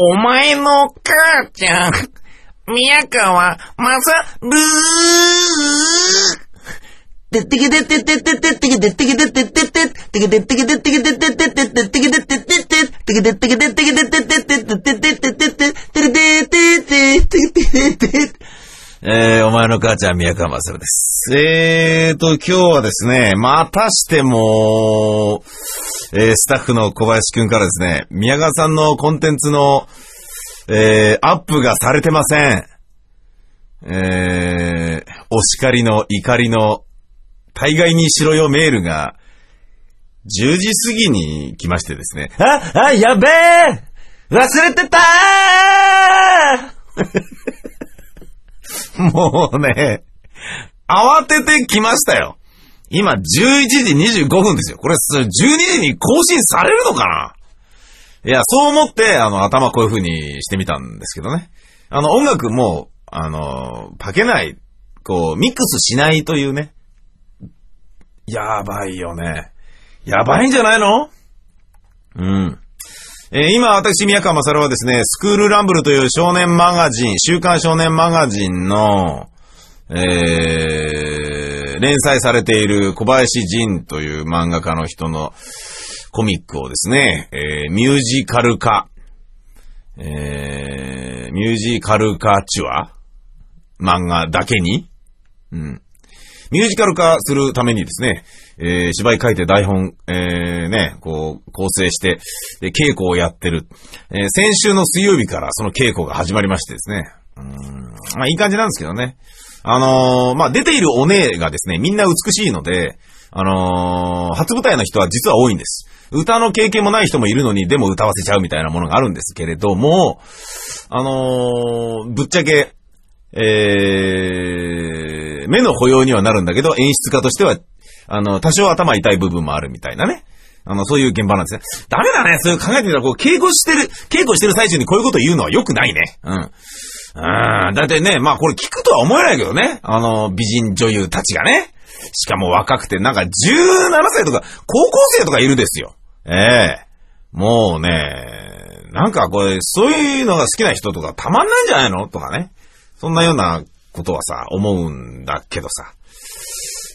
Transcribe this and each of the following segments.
お前の母ちゃん、宮川まさるーてってけてってってってってってけてってけてってってってってけてってけてってけてってってってってけてってってってってけてってけてってけてってってってってってってってってってれてってってってってってえー、お前の母ちゃん、宮川勝です。えーと、今日はですね、またしても、えー、スタッフの小林くんからですね、宮川さんのコンテンツの、えー、アップがされてません。えー、お叱りの怒りの、大概にしろよメールが、10時過ぎに来ましてですね、あ、あ、やべえ忘れてたー もうね、慌ててきましたよ。今、11時25分ですよ。これ、12時に更新されるのかな？いや、そう思って、あの、頭こういう風にしてみたんですけどね。あの、音楽も、あの、パケない、こう、ミックスしないというね。やばいよね。やばいんじゃないの？うん。えー今、私、宮川勝はですね、スクールランブルという少年マガジン、週刊少年マガジンの、えー、連載されている小林仁という漫画家の人のコミックをですね、えーミュージカル化、えーミュージカル化チュア漫画だけに、うん。ミュージカル化するためにですね、えー芝居書いて台本、えーね、こう、構成して、で、稽古をやってる。えー先週の水曜日からその稽古が始まりましてですね。うんまあいい感じなんですけどね。あのーまあ出ているお姉がですね、みんな美しいので、あのー初舞台の人は実は多いんです。歌の経験もない人もいるのに、でも歌わせちゃうみたいなものがあるんですけれども、あのーぶっちゃけ、えー、目の保養にはなるんだけど、演出家としては、あの、多少頭痛い部分もあるみたいなね。あの、そういう現場なんですね。ダメだね。そういう考えてみたら、こう、稽古してる、稽古してる最中にこういうこと言うのは良くないね。うん。うん。だってね、まあこれ聞くとは思えないけどね。あの、美人女優たちがね。しかも若くて、なんか17歳とか、高校生とかいるですよ。ええもうね、なんかこれ、そういうのが好きな人とかたまんないんじゃないのとかね。そんなようなことはさ、思うんだけどさ。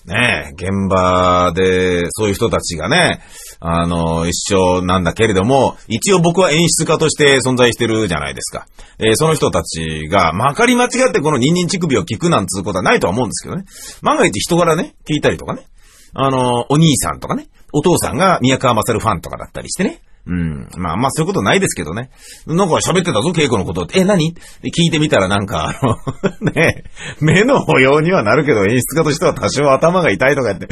ねえ、現場で、そういう人たちがね、あの、一緒なんだけれども、一応僕は演出家として存在してるじゃないですか。えーその人たちが、まかり間違ってこのニンニン乳首を聞くなんつうことはないとは思うんですけどね。万が一人柄ね、聞いたりとかね。あの、お兄さんとかね、お父さんが宮川勝ファンとかだったりしてね。うん。まあまあそういうことないですけどね。なんか喋ってたぞ、稽古のことって。え、何？って聞いてみたらなんか、あの、ね目の保養にはなるけど演出家としては多少頭が痛いとか言って。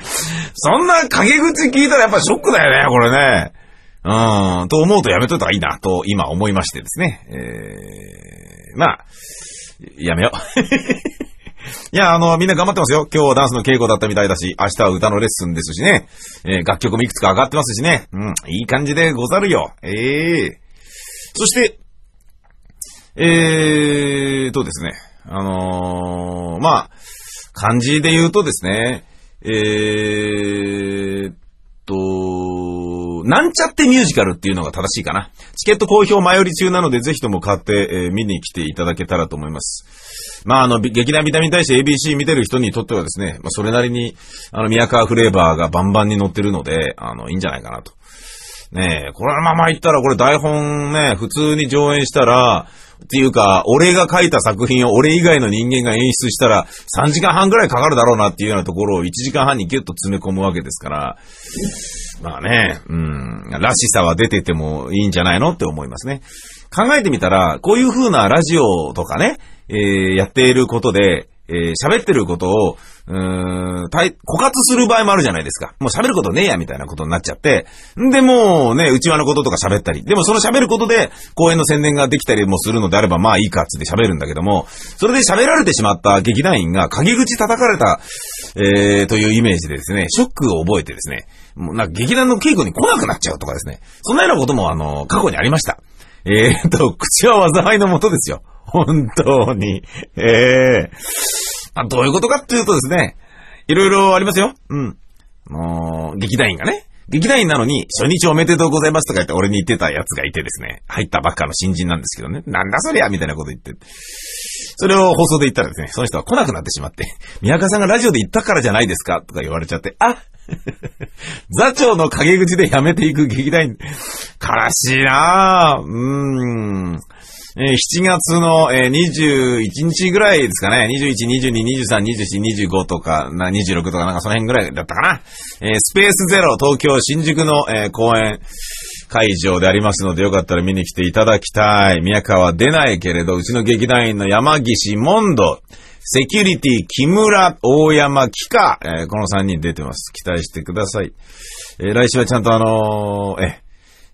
そんな陰口聞いたらやっぱショックだよね、これね。うん、と思うとやめといた方がいいな、と今思いましてですね。えー、まあ、やめよう。いや、あの、みんな頑張ってますよ。今日はダンスの稽古だったみたいだし、明日は歌のレッスンですしね。えー楽曲もいくつか上がってますしね。うん、いい感じでござるよ。ええそして、えーとですね。あのーまあ、漢字で言うとですね、えーと、なんちゃってミュージカルっていうのが正しいかな。チケット好評前売り中なので、ぜひとも買って、えー見に来ていただけたらと思います。まあ、あの、劇団ビタミンに対して ABC 見てる人にとってはですね、まあ、それなりに、あの、宮川フレーバーがバンバンに載ってるので、あの、いいんじゃないかなと。ねえ、このまま言ったら、これ台本ね、普通に上演したら、っていうか、俺が書いた作品を俺以外の人間が演出したら、3時間半くらいかかるだろうなっていうようなところを1時間半にギュッと詰め込むわけですから、まあね、うん、らしさは出ててもいいんじゃないのって思いますね。考えてみたら、こういう風なラジオとかね、えーやっていることで、えー喋ってることを、うーん、枯渇する場合もあるじゃないですか。もう喋ることねえや、みたいなことになっちゃって。んで、もうね、内輪のこととか喋ったり。でもその喋ることで、公演の宣伝ができたりもするのであれば、まあいいかつって喋るんだけども、それで喋られてしまった劇団員が、陰口叩かれた、えー、というイメージでですね、ショックを覚えてですね、もうなんか劇団の稽古に来なくなっちゃうとかですね、そんなようなことも、あの、過去にありました。えーと、口は災いのもとですよ。本当に。ええまあ、どういうことかっていうとですね、いろいろありますよ。うん。もう、劇団員がね、劇団員なのに、初日おめでとうございますとか言って俺に言ってたやつがいてですね、入ったばっかの新人なんですけどね、なんだそりゃみたいなこと言って。それを放送で言ったらですね、その人は来なくなってしまって、宮川さんがラジオで言ったからじゃないですかとか言われちゃって、あ 座長の陰口で辞めていく劇団員。悲しいなぁ。うーん。えー7月の、えー21日ぐらいですかね。21、22、23、24、25とか、な26とかなんかその辺ぐらいだったかな。えースペースゼロ東京新宿の、えー公演会場でありますのでよかったら見に来ていただきたい。宮川出ないけれど、うちの劇団員の山岸モンド、セキュリティ、木村、大山、木下、えーこの3人出てます。期待してください。えー来週はちゃんとあのーえ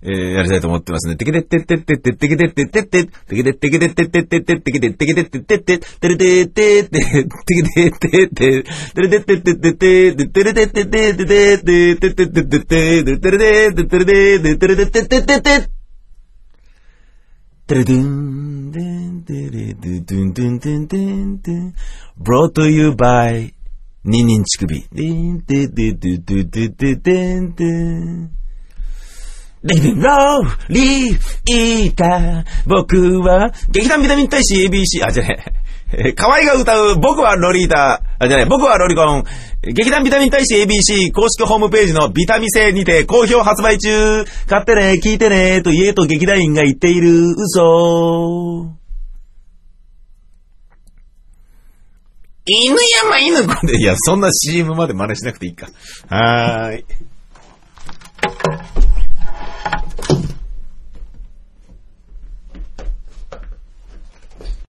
えーやりたいと思ってますね。てけてってってってってってけてってってって、てけてってけてってってってって、てけてってけてってってって、てれてってって、てけてってって、てれてってってってって、てれてってってってって、てれてってってってって、てれてってってってって、てれてってってってって、てれドゥン、でん、てれドゥドゥンドゥンドゥンドゥンドゥン、brought to you by ニンニン乳首。でん、てでドゥドゥドゥドゥでん、でん。レデンローリータ僕は劇団ビタミン大使 ABC あ、じゃねえ。河合が歌う僕はロリータあ、じゃねえ。僕はロリコン。劇団ビタミン大使 ABC 公式ホームページのビタミセにて好評発売中買ってね、聞いてね、と家と劇団員が言っている嘘。犬山犬子で、いや、そんな CM まで真似しなくていいか。はーい。